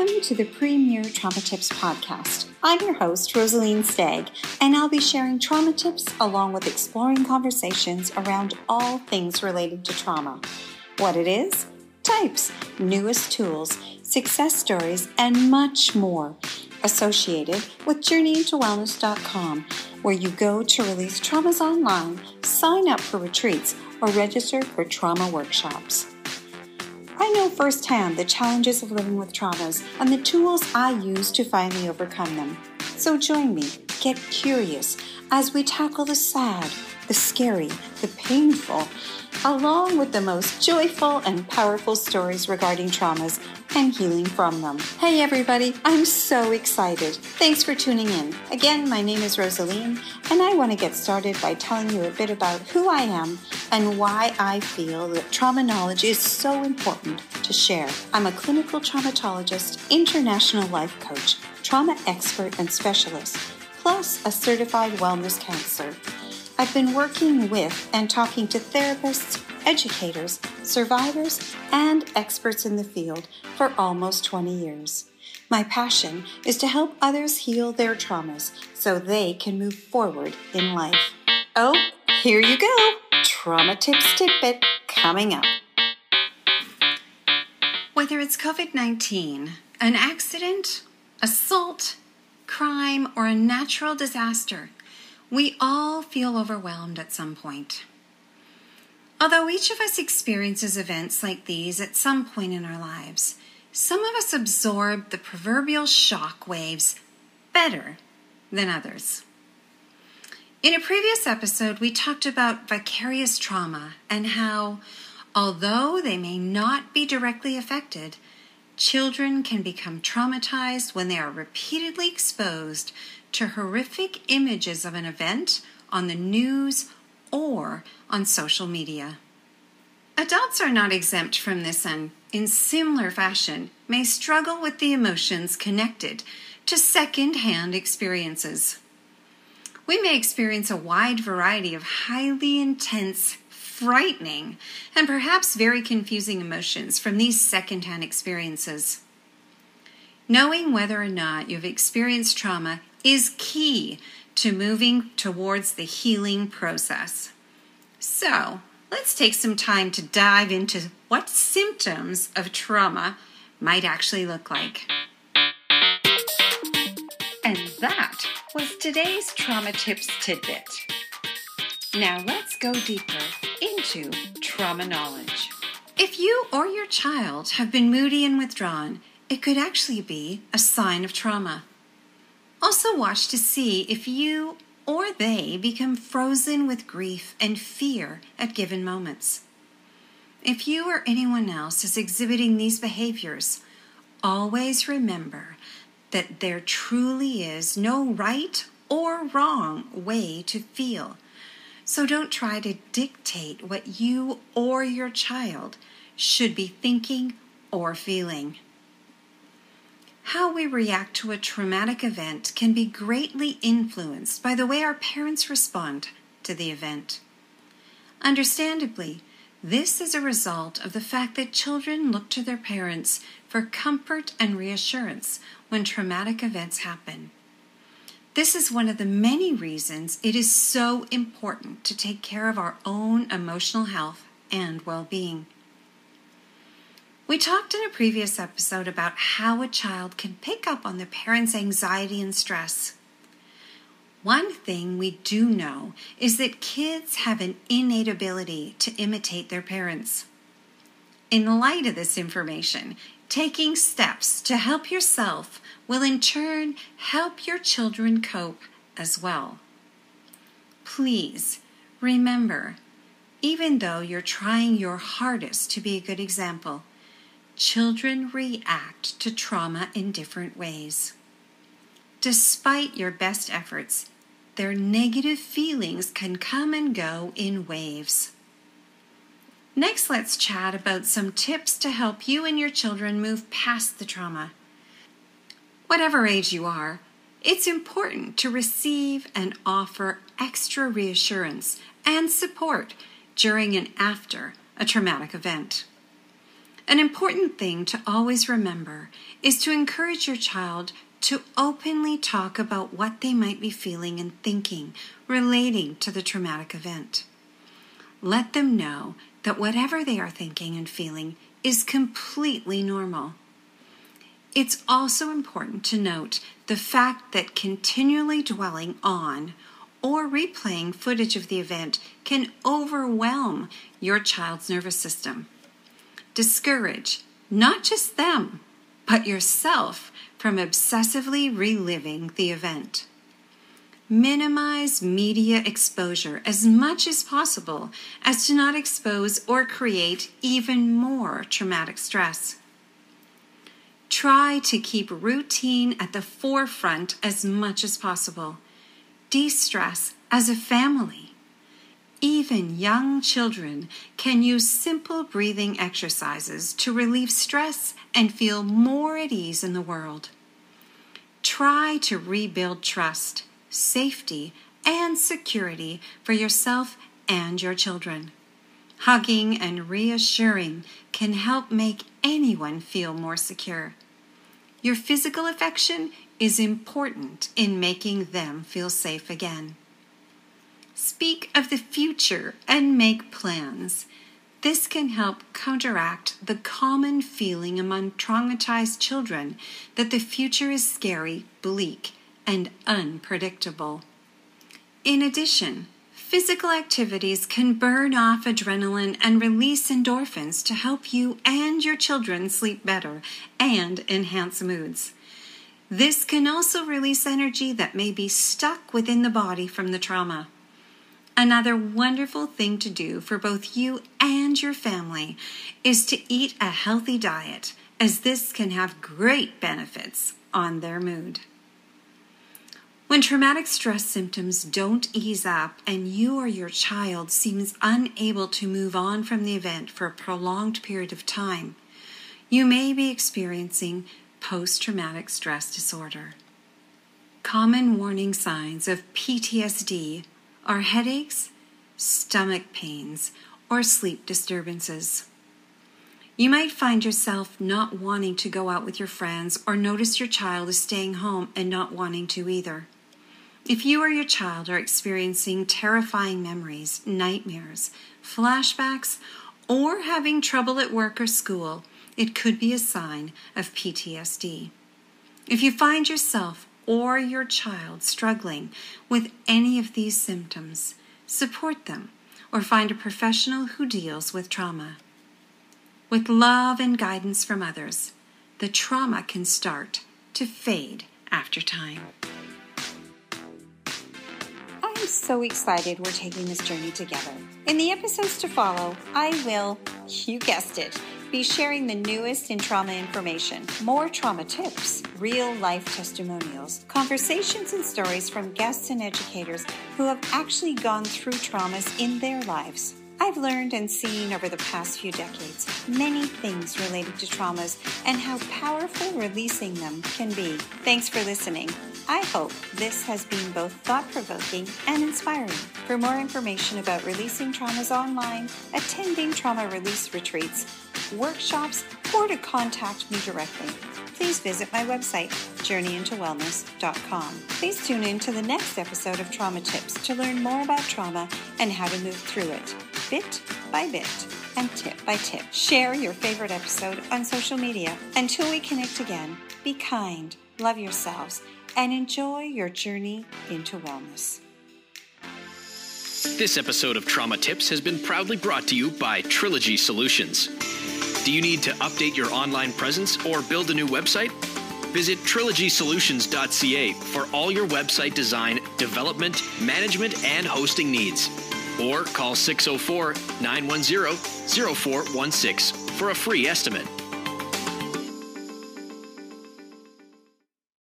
Welcome to the Premier Trauma Tips Podcast. I'm your host, Rosaline Stagg, and I'll be sharing trauma tips along with exploring conversations around all things related to trauma what it is, types, newest tools, success stories, and much more associated with journeyintowellness.com, where you go to release traumas online, sign up for retreats, or register for trauma workshops. I know firsthand the challenges of living with traumas and the tools I use to finally overcome them. So join me, get curious as we tackle the sad, the scary, the painful, along with the most joyful and powerful stories regarding traumas and healing from them. Hey everybody, I'm so excited. Thanks for tuning in. Again, my name is Rosaline, and I want to get started by telling you a bit about who I am and why I feel that trauma knowledge is so important to share. I'm a clinical traumatologist, international life coach, trauma expert and specialist, plus a certified wellness counselor. I've been working with and talking to therapists, educators, survivors, and experts in the field for almost 20 years. My passion is to help others heal their traumas so they can move forward in life. Oh, here you go! Trauma Tips Tidbit coming up. Whether it's COVID 19, an accident, assault, crime, or a natural disaster, we all feel overwhelmed at some point. Although each of us experiences events like these at some point in our lives, some of us absorb the proverbial shock waves better than others. In a previous episode, we talked about vicarious trauma and how, although they may not be directly affected, children can become traumatized when they are repeatedly exposed to horrific images of an event on the news or on social media. Adults are not exempt from this and, in similar fashion, may struggle with the emotions connected to second hand experiences. We may experience a wide variety of highly intense, frightening, and perhaps very confusing emotions from these second hand experiences. Knowing whether or not you've experienced trauma is key to moving towards the healing process. So, let's take some time to dive into what symptoms of trauma might actually look like. And that was today's Trauma Tips tidbit. Now let's go deeper into trauma knowledge. If you or your child have been moody and withdrawn, it could actually be a sign of trauma. Also, watch to see if you or they become frozen with grief and fear at given moments. If you or anyone else is exhibiting these behaviors, always remember that there truly is no right or wrong way to feel. So don't try to dictate what you or your child should be thinking or feeling. How we react to a traumatic event can be greatly influenced by the way our parents respond to the event. Understandably, this is a result of the fact that children look to their parents for comfort and reassurance when traumatic events happen. This is one of the many reasons it is so important to take care of our own emotional health and well being. We talked in a previous episode about how a child can pick up on the parent's anxiety and stress. One thing we do know is that kids have an innate ability to imitate their parents. In light of this information, taking steps to help yourself will in turn help your children cope as well. Please remember, even though you're trying your hardest to be a good example, children react to trauma in different ways. Despite your best efforts, their negative feelings can come and go in waves. Next, let's chat about some tips to help you and your children move past the trauma. Whatever age you are, it's important to receive and offer extra reassurance and support during and after a traumatic event. An important thing to always remember is to encourage your child to openly talk about what they might be feeling and thinking relating to the traumatic event. Let them know that whatever they are thinking and feeling is completely normal. It's also important to note the fact that continually dwelling on or replaying footage of the event can overwhelm your child's nervous system. Discourage not just them, but yourself from obsessively reliving the event. Minimize media exposure as much as possible as to not expose or create even more traumatic stress. Try to keep routine at the forefront as much as possible. De stress as a family. Even young children can use simple breathing exercises to relieve stress and feel more at ease in the world. Try to rebuild trust, safety, and security for yourself and your children. Hugging and reassuring can help make anyone feel more secure. Your physical affection is important in making them feel safe again. Speak of the future and make plans. This can help counteract the common feeling among traumatized children that the future is scary, bleak, and unpredictable. In addition, physical activities can burn off adrenaline and release endorphins to help you and your children sleep better and enhance moods. This can also release energy that may be stuck within the body from the trauma. Another wonderful thing to do for both you and your family is to eat a healthy diet, as this can have great benefits on their mood. When traumatic stress symptoms don't ease up and you or your child seems unable to move on from the event for a prolonged period of time, you may be experiencing post traumatic stress disorder. Common warning signs of PTSD are headaches, stomach pains, or sleep disturbances. You might find yourself not wanting to go out with your friends or notice your child is staying home and not wanting to either. If you or your child are experiencing terrifying memories, nightmares, flashbacks, or having trouble at work or school, it could be a sign of PTSD. If you find yourself or your child struggling with any of these symptoms, support them or find a professional who deals with trauma. With love and guidance from others, the trauma can start to fade after time. I am so excited we're taking this journey together. In the episodes to follow, I will, you guessed it, be sharing the newest in trauma information, more trauma tips, real life testimonials, conversations and stories from guests and educators who have actually gone through traumas in their lives. I've learned and seen over the past few decades many things related to traumas and how powerful releasing them can be. Thanks for listening. I hope this has been both thought provoking and inspiring. For more information about releasing traumas online, attending trauma release retreats, workshops, or to contact me directly, please visit my website, journeyintowellness.com. Please tune in to the next episode of Trauma Tips to learn more about trauma and how to move through it, bit by bit and tip by tip. Share your favorite episode on social media. Until we connect again, be kind, love yourselves, and enjoy your journey into wellness. This episode of Trauma Tips has been proudly brought to you by Trilogy Solutions. Do you need to update your online presence or build a new website? Visit trilogysolutions.ca for all your website design, development, management, and hosting needs. Or call 604 910 0416 for a free estimate.